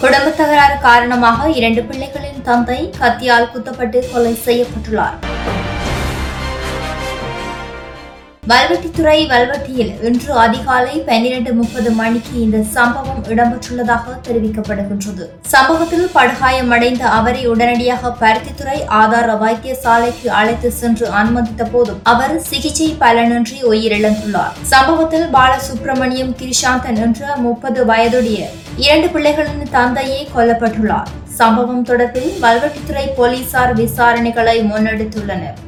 குடும்ப தகராறு காரணமாக இரண்டு பிள்ளைகளின் தந்தை கத்தியால் குத்தப்பட்டு கொலை செய்யப்பட்டுள்ளார். வல்வெட்டித்துறை வல்வெட்டியில் இன்று அதிகாலை பன்னிரண்டு முப்பது மணிக்கு இந்த சம்பவம் இடம்பெற்றுள்ளதாக தெரிவிக்கப்படுகின்றது. சம்பவத்தில் படுகாயமடைந்த அவரை உடனடியாக பருத்தித்துறை ஆதார வைத்தியசாலைக்கு அழைத்து சென்று அனுமதித்த போதும் அவர் சிகிச்சை பலனின்றி உயிரிழந்துள்ளார். சம்பவத்தில் பாலசுப்ரமணியம் கிரிஷாந்தன் என்ற முப்பது வயதுடைய இரண்டு பிள்ளைகளின் தந்தையே கொல்லப்பட்டுள்ளார். சம்பவம் தொடர்பில் வல்வெட்டித்துறை போலீசார் விசாரணைகளை முன்னெடுத்துள்ளனர்.